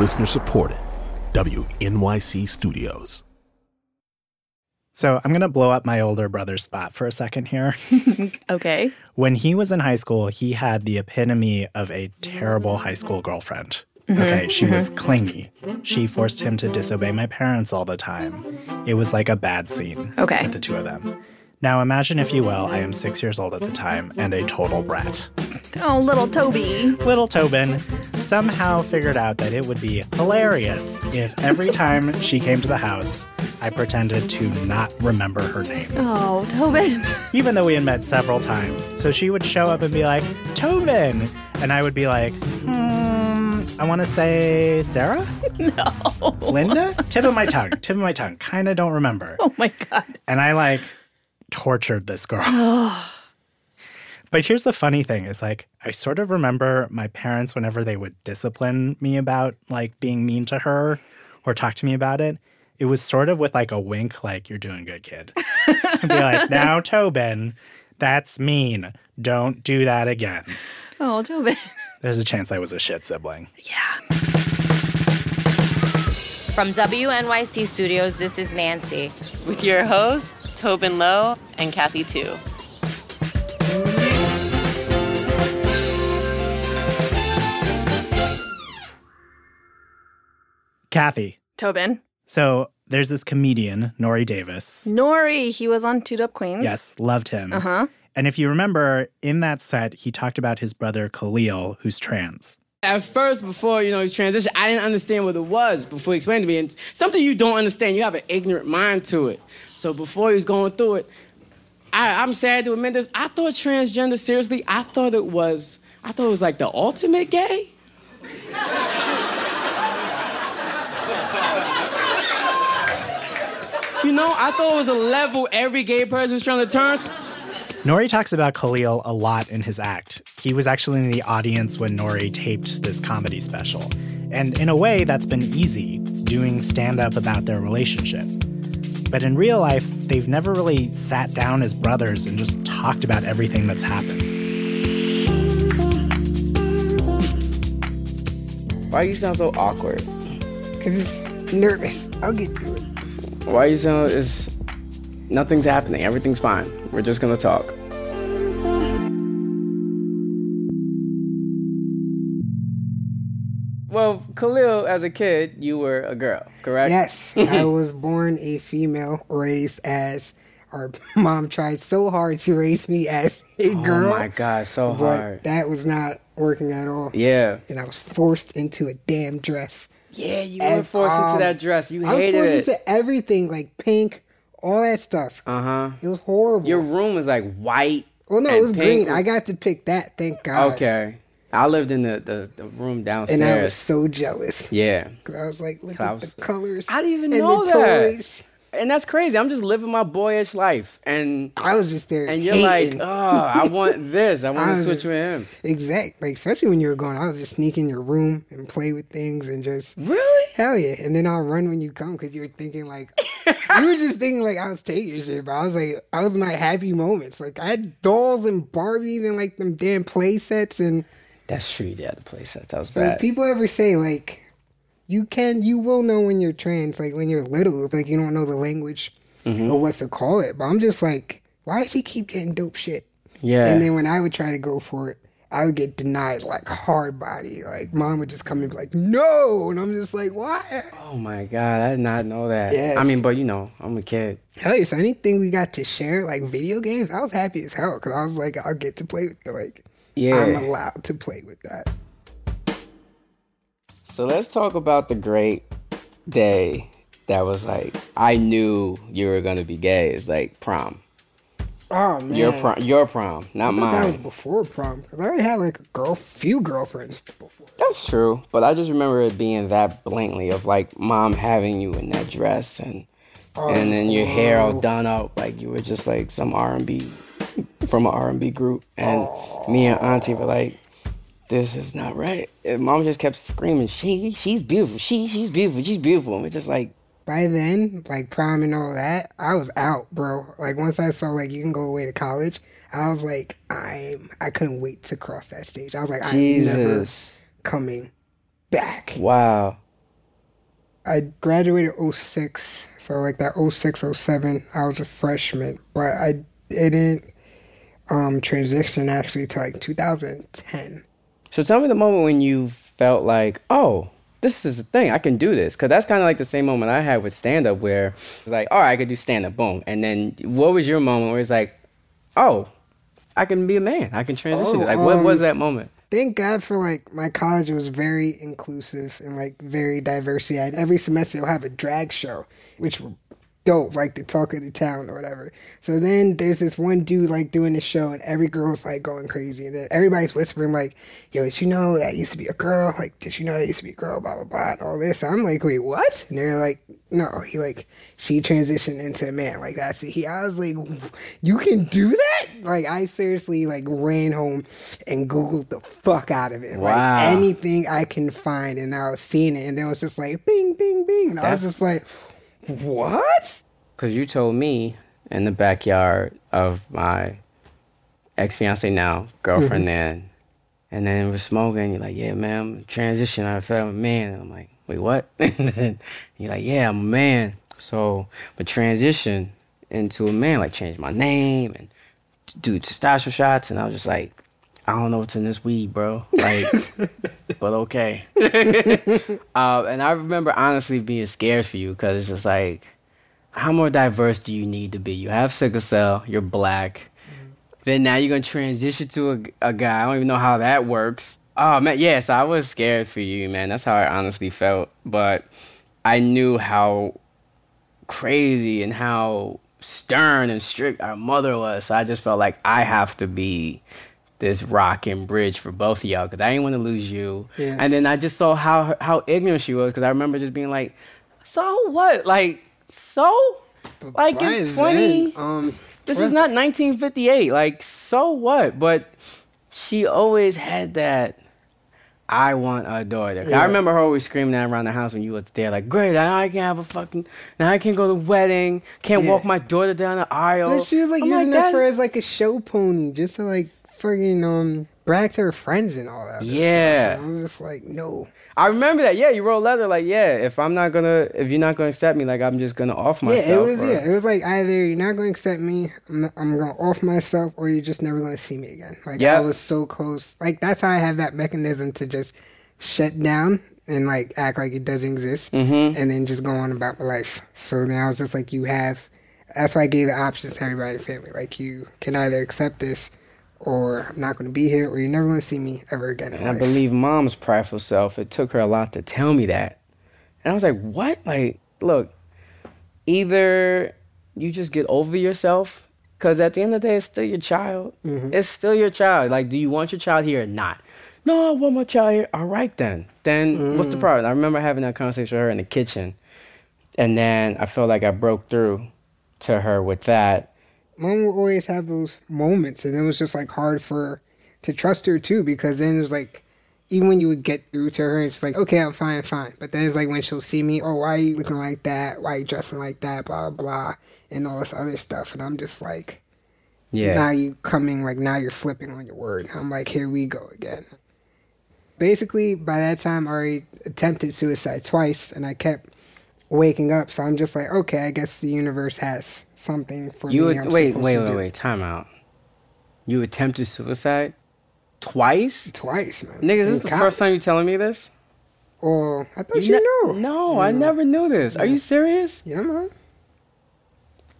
Listener supported. WNYC Studios. So I'm going to blow up my older brother's spot for a second here. Okay. when he was in high school, he had the epitome of a terrible high school girlfriend. Mm-hmm. Okay, she was mm-hmm. clingy. She forced him to disobey my parents all the time. It was like a bad scene Okay. with the two of them. Now imagine, if you will, I am six years old at the time and a total brat. Oh, little Toby. Little Tobin somehow figured out that it would be hilarious if every time she came to the house, I pretended to not remember her name Oh, Tobin. even though we had met several times. So she would show up and be like, Tobin. And I would be like, hmm, I want to say Sarah? No. Linda? Tip of my tongue. Tip of my tongue. Kind of don't remember. Oh my God. And I like tortured this girl. but here's the funny thing is like, I sort of remember my parents whenever they would discipline me about like being mean to her or talk to me about it. It was sort of with like a wink, like, you're doing good, kid. be like, now, Tobin, that's mean. Don't do that again. Oh, Tobin. There's a chance I was a shit sibling. Yeah. From WNYC Studios, this is Nancy. with your hosts, Tobin Low and Kathy Tu. Kathy. Tobin. So there's this comedian, Nore Davis. Nore. He was on Two Dope Queens. Yes, loved him. Uh huh. And if you remember, in that set, he talked about his brother Khalil, who's trans. At first, before you know his transition, I didn't understand what it was before he explained to me. And something you don't understand, you have an ignorant mind to it. So before he was going through it, I, I'm sad to admit this. I thought transgender seriously. I thought it was. I thought it was like the ultimate gay. you know, I thought it was a level every gay person's trying to turn. Nore talks about Khalil a lot in his act. He was actually in the audience when Nore taped this comedy special. And in a way, that's been easy, doing stand up about their relationship. But in real life, they've never really sat down as brothers and just talked about everything that's happened. Why you sound so awkward? Cause it's nervous. I'll get through it. Why you sound is nothing's happening. Everything's fine. We're just gonna talk. Well, Khalil, as a kid, you were a girl, correct? Yes, I was born a female, raised as our mom tried so hard to raise me as a Oh girl. Oh my god, so but hard. that was not working at all. Yeah. And I was forced into a damn dress. Yeah, you were forced um, into that dress. You hated it. I was forced it. into everything, like pink, all that stuff. Uh huh. It was horrible. Your room was like white. Oh no, it was pink. green. I got to pick that. Thank God. Okay. I lived in the, the, the room downstairs. And I was so jealous. Yeah, because I was like, look at was- the colors. I didn't even know that. toys. And that's crazy. I'm just living my boyish life. And I was just there. and you're hating. like, oh, I want this. I want I to switch just- with him. Exact. Like especially when you were going, I was just sneak in your room and play with things and just Really? Hell yeah. And then I'll run when you come because you were thinking like you were just thinking like I was taking shit, but I was like I was my happy moments. Like I had dolls and Barbies and like them damn play sets and That's true. Had the play sets. That was so bad. people ever say like you can you will know when you're trans, like when you're little, like you don't know the language Mm-hmm. or what to call it. But I'm just like, why does he keep getting dope shit? yeah. And then when I would try to go for it, I would get denied like hard body. Like mom would just come and be like, no. And I'm just like, why? oh my God. I did not know that. Yes. I mean, but you know, I'm a kid. Hell yeah. So anything we got to share, like video games, I was happy as hell because I was like, I'll get to play with like, Yeah. I'm allowed to play with that. So let's talk about the great day that was like, I knew you were going to be gay. It's like prom. Oh man. Your prom, your prom, not thought that was before prom because I already had like a girl, few girlfriends before. That's true, but I just remember it being that blatantly of like mom having you in that dress and oh, and then your hair all done up like you were just like some R and B from an R and B group, and me and auntie were like, "This is not right." And mom just kept screaming, "She, she's beautiful. She, she's beautiful. She's beautiful." And we're just like, By then, like prom and all that, I was out, bro. Like once I saw like you can go away to college, I was like, I'm. I couldn't wait to cross that stage. I was like, I'm never coming back. wow. I graduated 06, so like that 06, 07, I was a freshman, but I didn't um, transition actually to like 2010. So tell me the moment when you felt like, oh, this is a thing. I can do this. Because that's kind of like the same moment I had with stand up where it's like, all right, I could do stand up, boom. And then what was your moment where it's like, oh, I can be a man. I can transition. Oh, like, what was um, that moment? Thank God for like my college was very inclusive and like very diverse. Yeah, every semester you'll have a drag show, which were dope, like the talk of the town or whatever. So then there's this one dude like doing the show, and every girl's like going crazy, and then everybody's whispering like, "Yo, did you know that used to be a girl? Like, did you know that used to be a girl? Blah blah blah, and all this." I'm like, "Wait, what?" And they're like, "No, he like she transitioned into a man. Like that's it." He, I was like, "You can do that?" Like I seriously like ran home and googled the fuck out of it, Wow. like anything I can find, and I was seeing it, and then it was just like, "Bing, bing, bing," and I was just like. What? Because you told me in the backyard of my ex fiance now, girlfriend then, and then we're smoking. You're like, yeah, man, transition. I felt I'm a man. And I'm like, wait, what? and then you're like, yeah, I'm a man. So, but transition into a man, like change my name and do testosterone shots. And I was just like, I don't know what's in this weed, bro. Like, but okay. uh, and I remember honestly being scared for you because it's just like, how more diverse do you need to be? You have sickle cell, you're black. Then now you're gonna transition to a, a guy. I don't even know how that works. Oh man, yes, I was scared for you, man. That's how I honestly felt. But I knew how crazy and how stern and strict our mother was. So I just felt like I have to be this rock and bridge for both of y'all because I didn't want to lose you. Yeah. And then I just saw how how ignorant she was because I remember just being like, "So what? Like, so? Like By it's twenty. Um, This is not 1958. Like, so what? But she always had that. I want a daughter. I remember her always screaming that around the house when you were there. Like, great, now I can have a fucking. Now I can go to the wedding. Can't Yeah. walk my daughter down the aisle. But she was like I'm using this for "That's- as like a show pony, just to like friggin' um brag to her friends and all that. Yeah. stuff. And I was just like, no. I remember that. Yeah, you wrote a letter like, yeah, if I'm not gonna, if you're not gonna accept me, like I'm just gonna off myself. yeah, it was or- yeah, it was like either you're not going to accept me, I'm, not, I'm going to off myself, or you're just never going to see me again. Like Yeah. I was so close. Like that's how I have that mechanism to just shut down and like act like it doesn't exist, Mm-hmm. and then just go on about my life. So now it's just like you have. That's why I gave the options to everybody in the family. Like you can either accept this, or I'm not going to be here, or you're never going to see me ever again. In And I believe mom's prideful self, it took her a lot to tell me that. And I was like, what? Like, look, either you just get over yourself, because at the end of the day, it's still your child. Mm-hmm. It's still your child. Like, do you want your child here or not? No, I want my child here. All right, then. Then what's the mm. problem? I remember having that conversation with her in the kitchen. And then I felt like I broke through to her with that. Mom will always have those moments and it was just like hard for to trust her too because then it was like even when you would get through to her it's like okay i'm fine fine. But then it's like when she'll see me oh why are you looking like that? Why are you dressing like that? Blah blah blah and all this other stuff. And i'm just like Yeah. now you coming like now you're flipping on your word. I'm like here we go again. Basically by that time i already attempted suicide twice and i kept waking up so i'm just like okay i guess the universe has something for You me would, wait, wait, wait, do. wait. Time out. You attempted suicide twice? twice, man. Niggas, this is the college. first time you telling me this? Oh, I thought you, ne- knew. No, I never knew this. Are you serious? Yeah, man.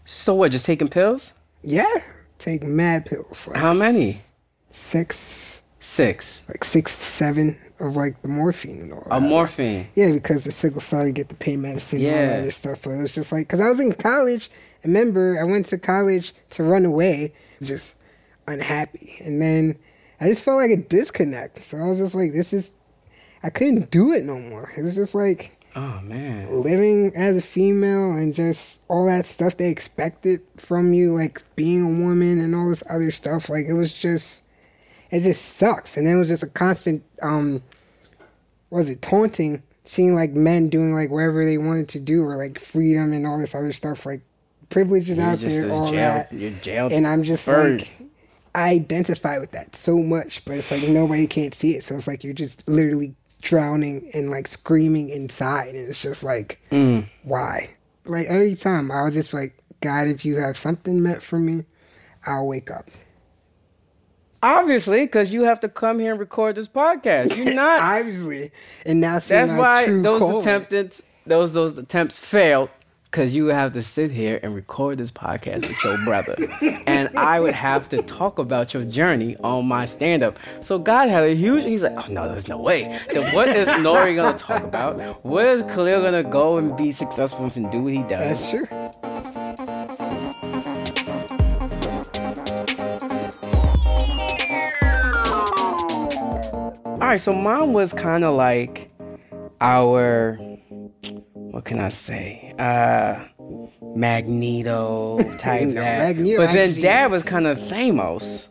So what? Just taking pills? Yeah, take mad pills. Like How many? six, Six. like six, seven of like the morphine and all A morphine. Yeah, because the sickle cell, you get the pain medicine and all that other stuff. But it was just like, because I was in college. Remember, I went to college to run away, just unhappy. And then I just felt like a disconnect. So I was just like, this is, I couldn't do it no more. It was just like, Oh man. living as a female and just all that stuff they expected from you, like being a woman and all this other stuff. Like it was just, it just sucks. And then it was just a constant, um, was it taunting? Seeing like men doing like whatever they wanted to do, or like freedom and all this other stuff, like privileges You're out there, all jail- that. you're jailed and I'm just bird. like, I identify with that so much, but it's like nobody can't see it. So it's like you're just literally drowning and like screaming inside, and it's just like, why? Like every time, I was just like, God, if you have something meant for me, I'll wake up. Obviously, because you have to come here and record this podcast. You're not. Obviously, and that's That's why true those calling. attempts, those those attempts failed. Cause you would have to sit here and record this podcast with your brother, and I would have to talk about your journey on my stand-up. So God had a huge. He's like, oh no, there's no way. Then what is Nore gonna talk about? Where is Khalil gonna go and be successful and do what he does? That's true. Right, so mom was kind of like our what can I say? Uh Magneto type No. Magneto but then actually- dad was kind of famous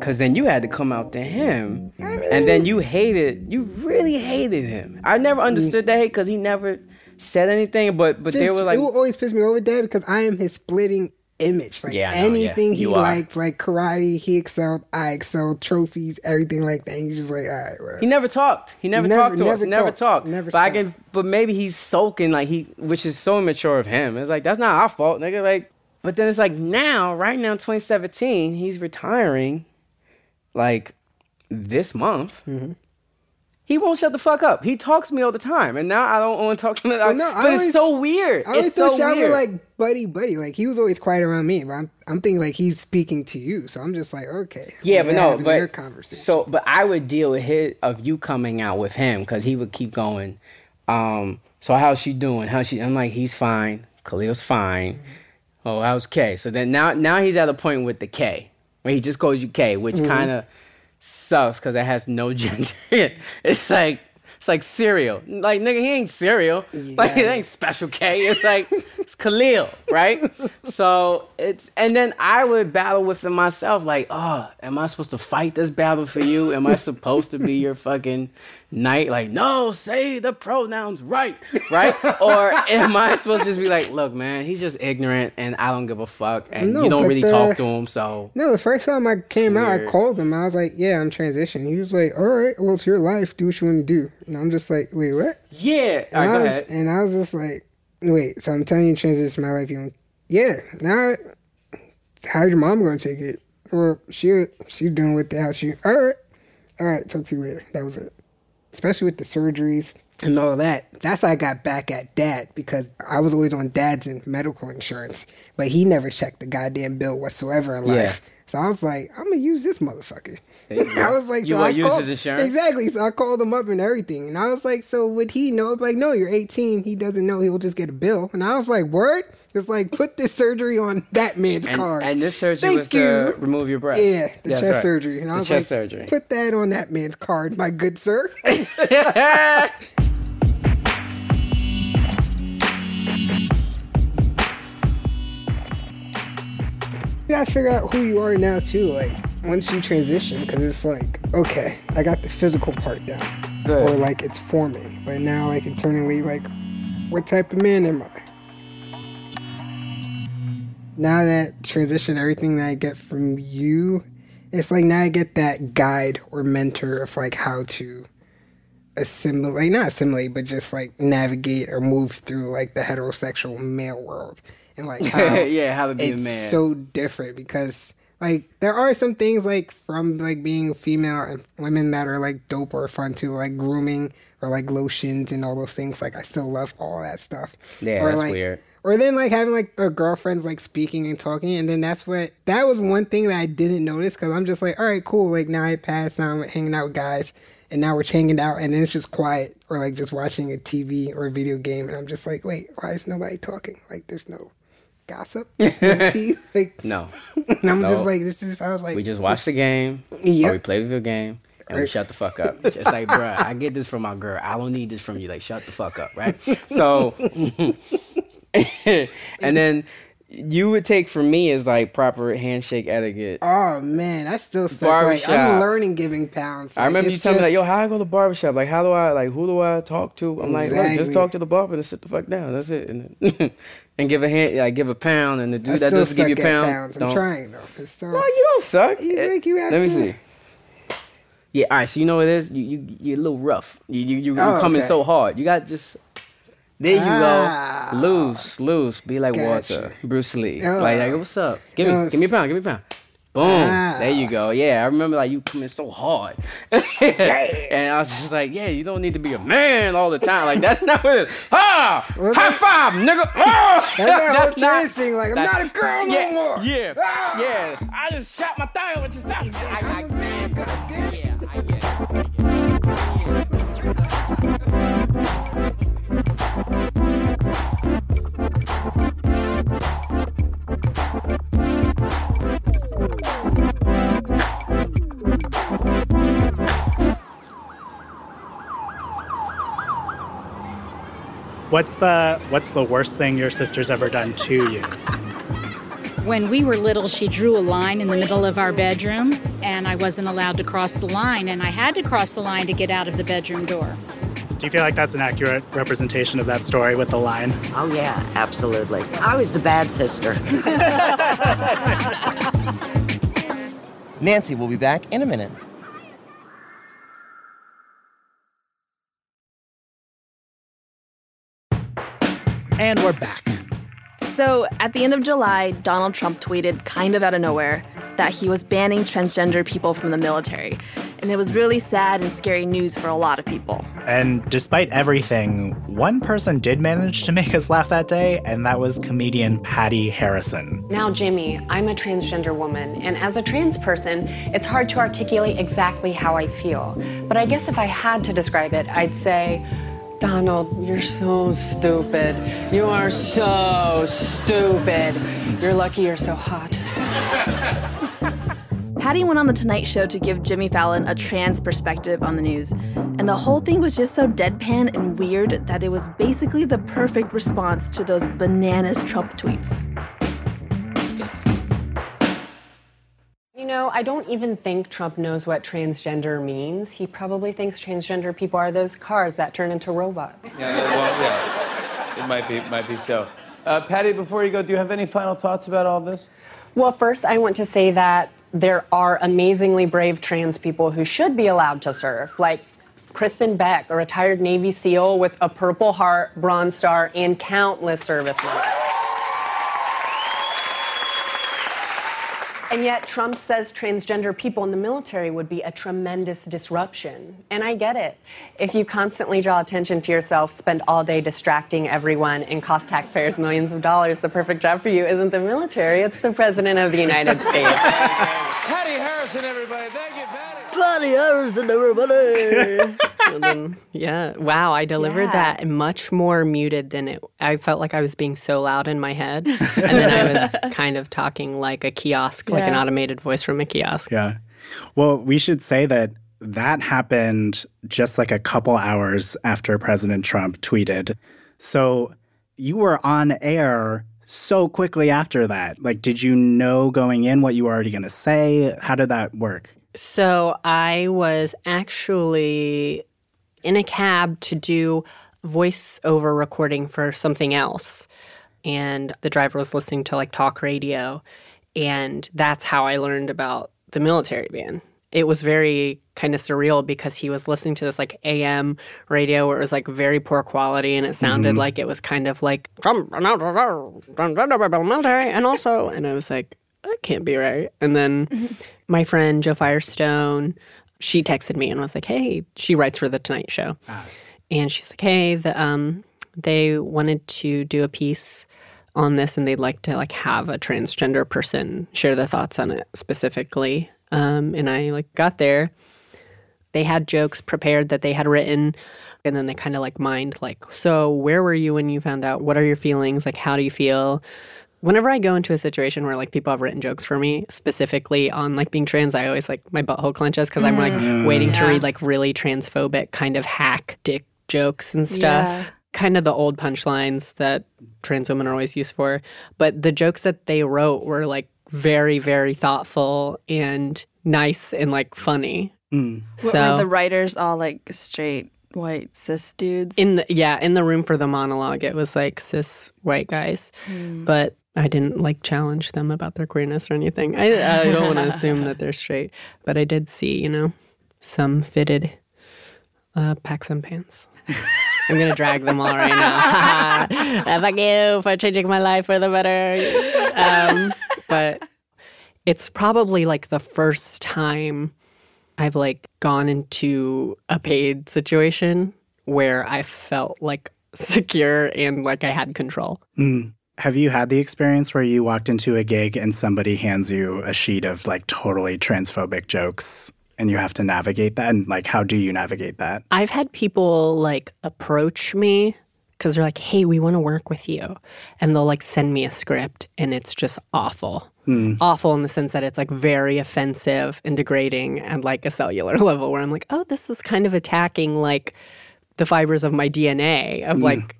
cuz then you had to come out to him. And then you hated, you really hated him. I never understood that hate cuz he never said anything but but Just, they were like it always piss me over, Dad, because I am his splitting image. Like Yeah, know, yeah. anything he liked, like karate, he excelled. I excelled. Trophies, everything like that. And he's just like, all right, whatever. He never talked. He never, Never- talked to us. never He never talked. talked. Never but I can. But maybe he's soaking like he, which is so immature of him. It's like that's not our fault, nigga. Like, but then it's like now, right now, 2017, he's retiring, like this month. Mm-hmm. He won't shut the fuck up. He talks to me all the time, and now I don't want to talk to him. Well, no, but always- it's so weird. I always It's so thought y'all weird. were like buddy buddy. Like he was always quiet around me, but I'm, I'm thinking like he's speaking to you. So I'm just like, okay. Yeah, well, but no, but conversation. so but I would deal with his of you coming out with him because he would keep going. Um, so how's she doing? How's she? I'm like, he's fine. Khalil's fine. Oh, how's K? So then now now he's at a point with the K where he just calls you K, which Mm-hmm. kind of sucks because it has no gender. it's like. It's like cereal. Like nigga, he ain't cereal. Like it ain't special K. It's like it's Khalil, right? so it's and then I would battle with it myself. Like, oh, am I supposed to fight this battle for you? Am I supposed to be your fucking knight? Like, no, say the pronouns right, right? or am I supposed to just be like, look, man, he's just ignorant and I don't give a fuck, and No, you don't really the- talk to him, so No, the first time I came out, I called him. I was like, "Yeah, I'm transitioning." He was like, "All right, well, it's your life. Do what you want to do." And I'm just like, "Wait, what?" yeah. And, go I was, and I was just like, "Wait, so I'm telling you, transition my life. You, want, yeah. Now, how's your mom going to take it? Well, she she's doing hell she. All right, all right. Talk to you later. That was it. Especially with the surgeries and all that. That's how I got back at dad because I was always on dad's medical insurance, but he never checked the goddamn bill whatsoever in Yeah. So I was like, I'm gonna use this motherfucker. I was like, You so I use called, his insurance? Exactly. So I called him up and everything, and I was like, so would he know? I'm Like, no, you're 18. He doesn't know. He'll just get a bill. And I was like, word. It's like put this surgery on that man's And, card. and this surgery Thank was to you. remove your breast. Yeah, the That's chest right. surgery. And I the was chest like, surgery. put that on that man's card, my good sir. gotta figure out who you are now too. Like once you transition, because it's like, okay, I got the physical part down, Good. or like it's forming. But now, like internally, like what type of man am I? Now that transition, everything that I get from you, it's like now I get that guide or mentor of like how to assimilate, not assimilate, but just like navigate or move through like the heterosexual male world and like how yeah, how to be a it's man. so different because like there are some things like from like being female and women that are like dope or fun too, like grooming or like lotions and all those things. Like I still love all that stuff. Yeah, or, that's like, weird. Or then like having like the girlfriends like speaking and talking, and then that's what that was one thing that I didn't notice because I'm just like, all right, cool. Like now I passed, now I'm hanging out with guys, and now we're hanging out, and then it's just quiet or like just watching a TV or a video game, and I'm just like, wait, why is nobody talking? Like there's no gossip, there's no tea. Like no, and I'm No. just like, this is. I was like, we just watch the game, or we play the video game, and we shut the fuck up. It's like, bruh, I get this from my girl. I don't need this from you. Like, shut the fuck up, right? So, and then you would take for me is like proper handshake etiquette. Oh man, I still suck. Like, I'm learning giving pounds. I remember you telling me like, yo, how I go to the barbershop? Like, how do I like who do I talk to? I'm like, just talk to the barber and sit the fuck down. That's it. And, then- and give a hand, like give a pound, and the dude that doesn't give you a pound, pounds. I'm trying though. So, No, you don't suck. You Eh, think you have Let me to? see. Yeah, all right. So you know what it is? You you you're a little rough. You you you Oh, coming okay. so hard. You got just there you Ah. go. Loose, loose. Be like Gotcha. Walter, Bruce Lee. Oh. Like, like, what's up? Give me No. give me a pound. Give me a pound. Boom. Ah. There you go. Yeah, I remember like you coming so hard. and I was just like, yeah, you don't need to be a man all the time. Like that's not what it is. Ah! Well, high that- five, nigga. Ah! That's that whole trans thing, like, I'm not a girl no yeah, more. Yeah, Ah! yeah. I just shot my thigh with your stuff. I, I, a man, goddamn. yeah, I get it. I get it. What's the what's the worst thing your sister's ever done to you? When we were little, she drew a line in the middle of our bedroom, and I wasn't allowed to cross the line, and I had to cross the line to get out of the bedroom door. Do you feel like that's an accurate representation of that story with the line? Oh, yeah, absolutely. I was the bad sister. Nancy will be back in a minute. And we're back. So, at the end of July, Donald Trump tweeted, kind of out of nowhere, that he was banning transgender people from the military. And it was really sad and scary news for a lot of people. And despite everything, one person did manage to make us laugh that day, and that was comedian Patti Harrison. Now, Jimmy, I'm a transgender woman, and as a trans person, it's hard to articulate exactly how I feel. But I guess if I had to describe it, I'd say, Donald, you're so stupid. You are so stupid. You're lucky you're so hot. Patti went on The Tonight Show to give Jimmy Fallon a trans perspective on the news. And the whole thing was just so deadpan and weird that it was basically the perfect response to those bananas Trump tweets. Know, I don't even think Trump knows what transgender means. He probably thinks transgender people are those cars that turn into robots. Yeah, yeah, well, yeah. It might be, might be so. Uh, Patti, before you go, do you have any final thoughts about all this? Well, first, I want to say that there are amazingly brave trans people who should be allowed to serve, like Kristin Beck, a retired Navy SEAL with a Purple Heart, Bronze Star, and countless service medals. And yet, Trump says transgender people in the military would be a tremendous disruption. And I get it. If you constantly draw attention to yourself, spend all day distracting everyone, and cost taxpayers millions of dollars, the perfect job for you isn't the military, it's the President of the United States. Patti Harrison, everybody. Thank you, Patti. Bloody Harrison, everybody. And then, yeah, wow, I delivered Yeah. that much more muted than it. I felt like I was being so loud in my head, and then I was kind of talking like a kiosk, like an automated voice from a kiosk. Yeah. Well, we should say that that happened just like a couple hours after President Trump tweeted. So you were on air so quickly after that. Like, did you know going in what you were already going to say? How did that work? So I was actually in a cab to do voiceover recording for something else. And the driver was listening to like talk radio. And that's how I learned about the military ban. It was very kind of surreal because he was listening to this like AM radio where it was like very poor quality and it sounded like it was kind of like military and also and I was like that can't be right. And then my friend Jo Firestone, she texted me and was like, "Hey," she writes for the Tonight Show, and she's like, "Hey, the um, they wanted to do a piece on this, and they'd like to like have a transgender person share their thoughts on it specifically." Um, and I like got there. They had jokes prepared that they had written, and then they kind of like mined like, "So where were you when you found out? What are your feelings? Like, how do you feel?" Whenever I go into a situation where like people have written jokes for me specifically on like being trans, I always like my butthole clenches because I'm like waiting to read like really transphobic kind of hack dick jokes and stuff. Yeah. Kind of the old punchlines that trans women are always used for. But the jokes that they wrote were like very, very thoughtful and nice and like funny. Mm. What, So were the writers all like straight white cis dudes? in the yeah, in the room for the monologue it was like cis white guys. But I didn't like challenge them about their queerness or anything. I, I don't want to assume that they're straight, but I did see, you know, some fitted uh, Paxson pants. I'm gonna drag them all right now. Fuck you for changing my life for the better. Um, but it's probably like the first time I've like gone into a paid situation where I felt like secure and like I had control. Mm. Have you had the experience where you walked into a gig and somebody hands you a sheet of like totally transphobic jokes and you have to navigate that? And like, how do you navigate that? I've had people like approach me because they're like, hey, we want to work with you. And they'll like send me a script and it's just awful. Hmm. Awful in the sense that it's like very offensive and degrading and like a cellular level where I'm like, oh, this is kind of attacking like the fibers of my DNA of Mm. like,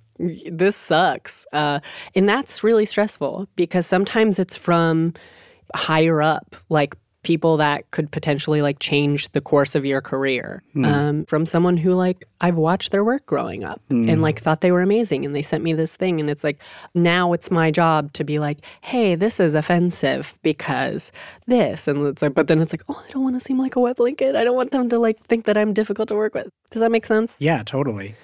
this sucks. Uh, and that's really stressful because sometimes it's from higher up, like people that could potentially like change the course of your career Hmm. um, from someone who like I've watched their work growing up Hmm. and like thought they were amazing and they sent me this thing and it's like now it's my job to be like hey this is offensive because this and it's like but then it's like oh I don't want to seem like a wet blanket I don't want them to like think that I'm difficult to work with does that make sense Yeah, totally.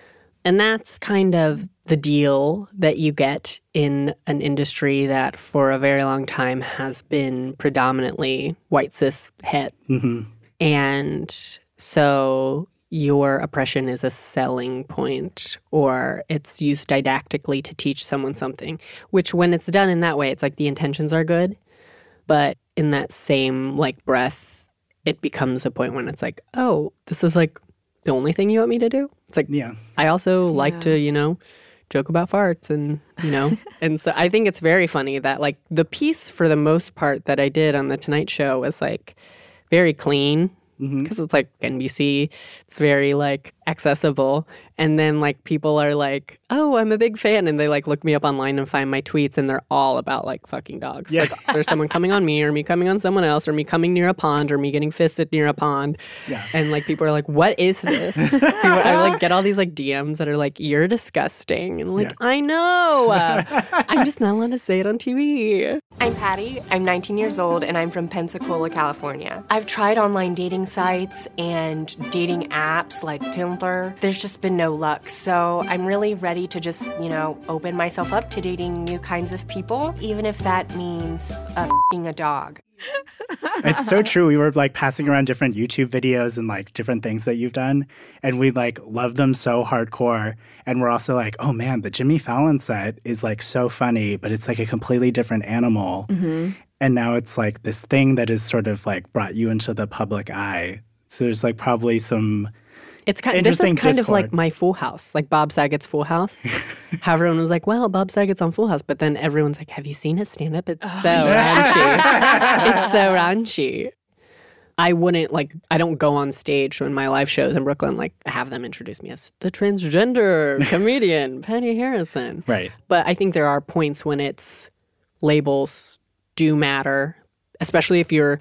And that's kind of the deal that you get in an industry that for a very long time has been predominantly white cis het. hmm And so your oppression is a selling point or it's used didactically to teach someone something, which when it's done in that way, it's like the intentions are good. But in that same like breath, it becomes a point when it's like, oh, this is like the only thing you want me to do? It's like, yeah. I also like to, you know, joke about farts and, you know, and so I think it's very funny that like the piece for the most part that I did on the Tonight Show was like very clean mm-hmm. because it's like NBC. It's very like accessible. And then like people are like, oh, I'm a big fan. And they like look me up online and find my tweets and they're all about like fucking dogs. Yeah. Like there's someone coming on me or me coming on someone else or me coming near a pond or me getting fisted near a pond. Yeah. And like people are like, what is this? People, I like get all these like DMs that are like, you're disgusting. And I'm like, I know. Uh, I'm just not allowed to say it on TV. I'm Patti. I'm 19 years old and I'm from Pensacola, California. I've tried online dating sites and dating apps like Tinder. There's just been no luck. So I'm really ready to just, you know, open myself up to dating new kinds of people, even if that means uh, fing a dog. It's so true. We were like passing around different YouTube videos and like different things that you've done, and we like love them so hardcore. And we're also like, oh man, the Jimmy Fallon set is like so funny, but it's like a completely different animal. Mm-hmm. And now it's like this thing that is sort of like brought you into the public eye. So there's like probably some It's kind. This is kind of like my Full House, like Bob Saget's Full House. How everyone was like, "Well, Bob Saget's on Full House," but then everyone's like, "Have you seen his stand up? It's so oh, raunchy. it's so raunchy." I wouldn't like. I don't go on stage when my live shows in Brooklyn. Like, have them introduce me as the transgender comedian Penny Harrison. right. But I think there are points when it's labels do matter, especially if you're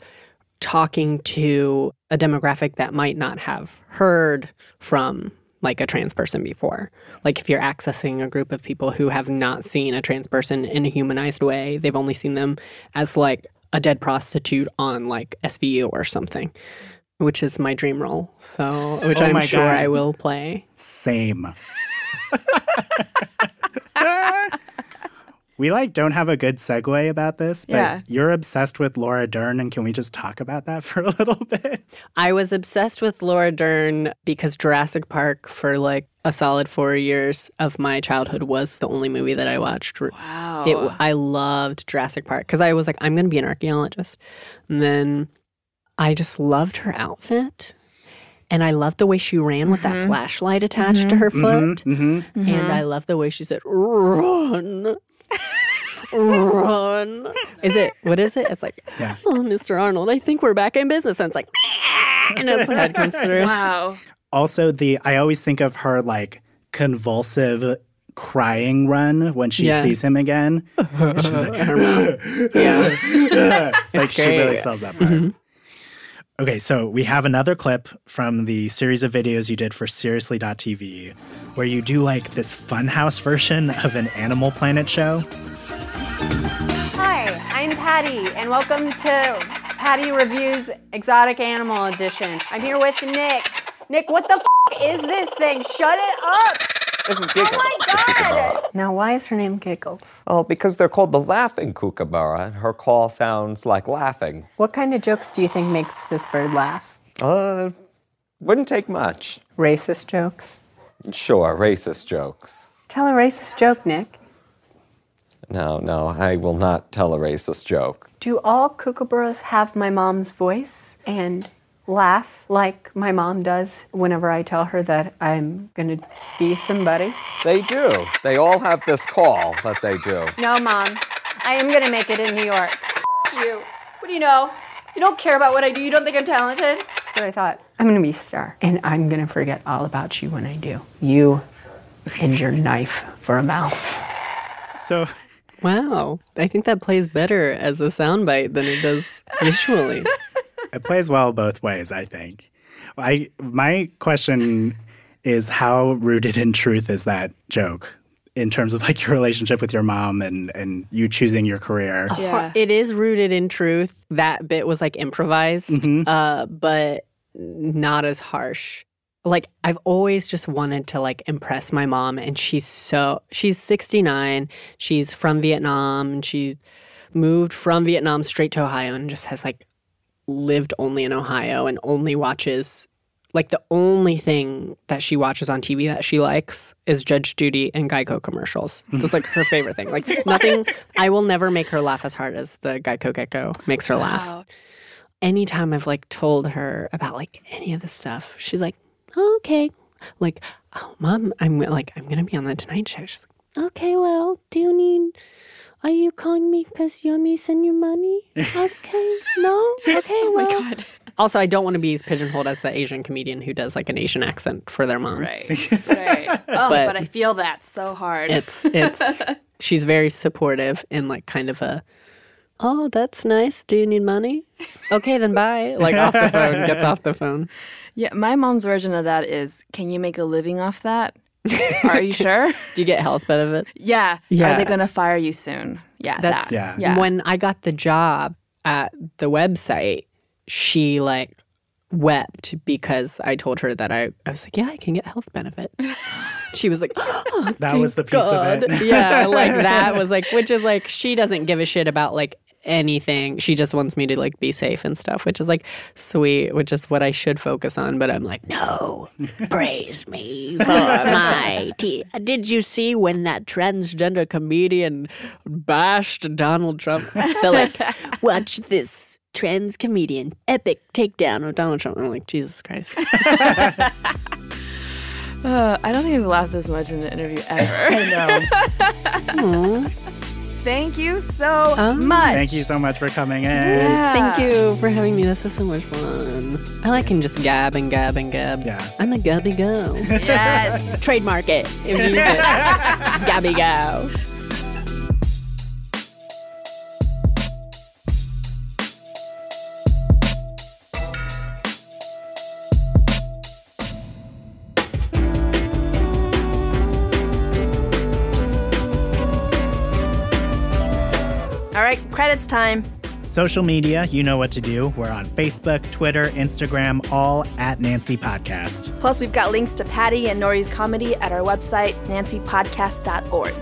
talking to a demographic that might not have heard from like a trans person before. Like if you're accessing a group of people who have not seen a trans person in a humanized way, they've only seen them as like a dead prostitute on like SVU or something, which is my dream role. So, which Oh I'm sure God. I will play. Same. we like don't have a good segue about this, but Yeah. you're obsessed with Laura Dern, and can we just talk about that for a little bit? I was obsessed with Laura Dern because Jurassic Park for like a solid four years of my childhood was the only movie that I watched. Wow. It, I loved Jurassic Park because I was like, I'm going to be an archaeologist. And then I just loved her outfit. And I loved the way she ran with that mm-hmm. flashlight attached to her mm-hmm. foot. Mm-hmm. mm-hmm. And I love the way she said, run. Run. Is it, what is it? It's like, Yeah. oh, Mr. Arnold, I think we're back in business. And it's like, and its head comes through. Wow. Also, the I always think of her like convulsive crying run when she Yeah. sees him again. She's like, Yeah. like It's she really sells that part. Mhm. Okay, so we have another clip from the series of videos you did for Seriously.tv where you do like this funhouse version of an Animal Planet show. Hi, I'm Patti, and welcome to Patti Reviews Exotic Animal Edition. I'm here with Nick. Nick, what the f- is this thing? Shut it up! This is Giggles. Oh my god! Now, why is her name Giggles? Oh, because they're called the laughing kookaburra, and her call sounds like laughing. What kind of jokes do you think makes this bird laugh? Uh, wouldn't take much. Racist jokes. Sure, racist jokes. Tell a racist joke, Nick. No, no, I will not tell a racist joke. Do all kookaburras have my mom's voice and laugh like my mom does whenever I tell her that I'm gonna be somebody? They do. They all have this call that they do. No, mom. I am gonna make it in New York. F- you. What do you know? You don't care about what I do. You don't think I'm talented? So I thought, I'm gonna be a star, and I'm gonna forget all about you when I do. You and your knife for a mouth. So, wow, I think that plays better as a soundbite than it does visually. it plays well both ways, I think. I my question is how rooted in truth is that joke in terms of like your relationship with your mom and and you choosing your career. Uh, It is rooted in truth. That bit was like improvised, Mhm. uh, but not as harsh. Like I've always just wanted to like impress my mom, and she's so she's 69. She's from Vietnam, and she moved from Vietnam straight to Ohio, and just has like lived only in Ohio and only watches like the only thing that she watches on TV that she likes is Judge Judy and Geico commercials. That's like her favorite thing. Like nothing I will never make her laugh as hard as the Geico Gecko makes her laugh. Anytime I've like told her about like any of this stuff, she's like, oh, "Okay." Like, "Oh, mom, I'm like I'm going to be on the Tonight Show." She's like, "Okay, well, do you need are you calling me because you're missing your money? Okay, no? Okay, oh well. Also, I don't want to be as pigeonholed as the Asian comedian who does like an Asian accent for their mom. Right. Right. Oh, But- but, I feel that so hard. It's it's she's very supportive and like kind of a oh that's nice. Do you need money? Okay, then bye. Like off the phone, gets off the phone. Yeah, my mom's version of that is can you make a living off that? Are you sure? Do you get health benefit? Yeah. Yeah. Are they going to fire you soon? Yeah. That's that. Yeah. When I got the job at the website, she like wept because I told her that I, I was like, yeah, I can get health benefits. she was like, oh, That was the thank piece of it. Yeah, like that was like, which is like, she doesn't give a shit about like anything. She just wants me to like be safe and stuff, which is like sweet, which is what I should focus on. But I'm like, no, praise me for my tea. Did you see when that transgender comedian bashed Donald Trump? They're like, watch this trans comedian epic takedown of Donald Trump. I'm like, Jesus Christ. Uh, I don't think I've laughed this much in the interview ever. I know. Thank you so um, much. Thank you so much for coming in. Yeah. Thank you for having me. This is so much fun. I like can just gab and gab and gab. Yeah. I'm a gabby go. Yes. Trademark it if you use it. gabby go. Credits time. Social media, you know what to do. We're on Facebook, Twitter, Instagram, all at Nancy Podcast. Plus, we've got links to Patti and Nore's comedy at our website, nancypodcast.org.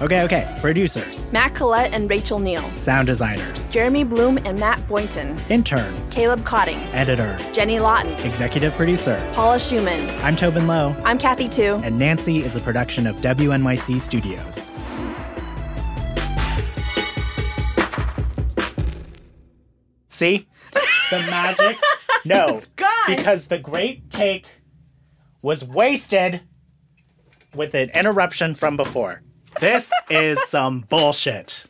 Okay, okay. Producers, Matt Collette and Rachel Neal. sound designers, Jeremy Bloom and Matt Boynton. intern, Caleb Cotting. editor, Jenny Lawton. executive producer. Paula Szuchman. I'm Tobin Low, I'm Kathy Tu. and Nancy is a production of WNYC Studios. See? The magic? No. Because the great take was wasted with an interruption from before. This is some bullshit.